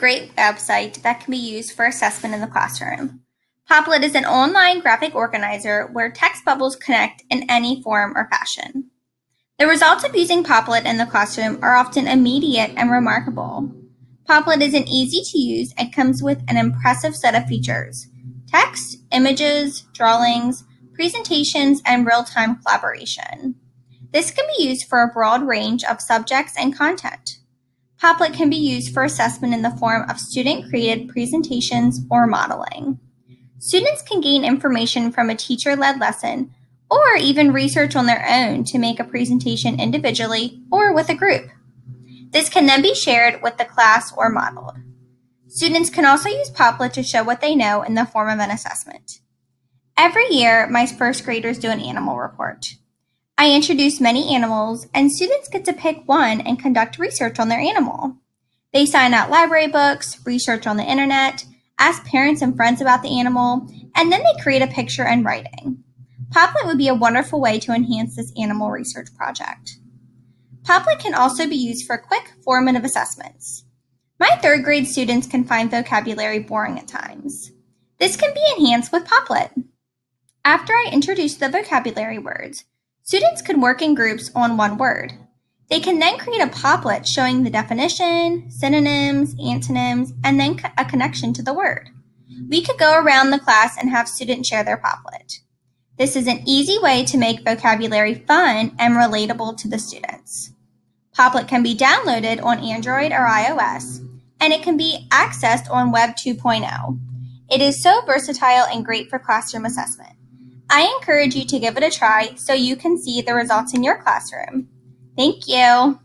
great website that can be used for assessment in the classroom. Popplet is an online graphic organizer where text bubbles connect in any form or fashion. The results of using Popplet in the classroom are often immediate and remarkable. Popplet is an easy to use and comes with an impressive set of features text, images, drawings, presentations, and real time collaboration. This can be used for a broad range of subjects and content. Popplet can be used for assessment in the form of student created presentations or modeling. Students can gain information from a teacher led lesson or even research on their own to make a presentation individually or with a group. This can then be shared with the class or modeled. Students can also use Popplet to show what they know in the form of an assessment. Every year, my first graders do an animal report. I introduce many animals, and students get to pick one and conduct research on their animal. They sign out library books, research on the internet, ask parents and friends about the animal, and then they create a picture and writing. Popplet would be a wonderful way to enhance this animal research project. Popplet can also be used for quick formative assessments. My third grade students can find vocabulary boring at times. This can be enhanced with Popplet. After I introduce the vocabulary words, Students can work in groups on one word. They can then create a Popplet showing the definition, synonyms, antonyms, and then a connection to the word. We could go around the class and have students share their Popplet. This is an easy way to make vocabulary fun and relatable to the students. Popplet can be downloaded on Android or iOS, and it can be accessed on Web 2.0. It is so versatile and great for classroom assessment. I encourage you to give it a try so you can see the results in your classroom. Thank you.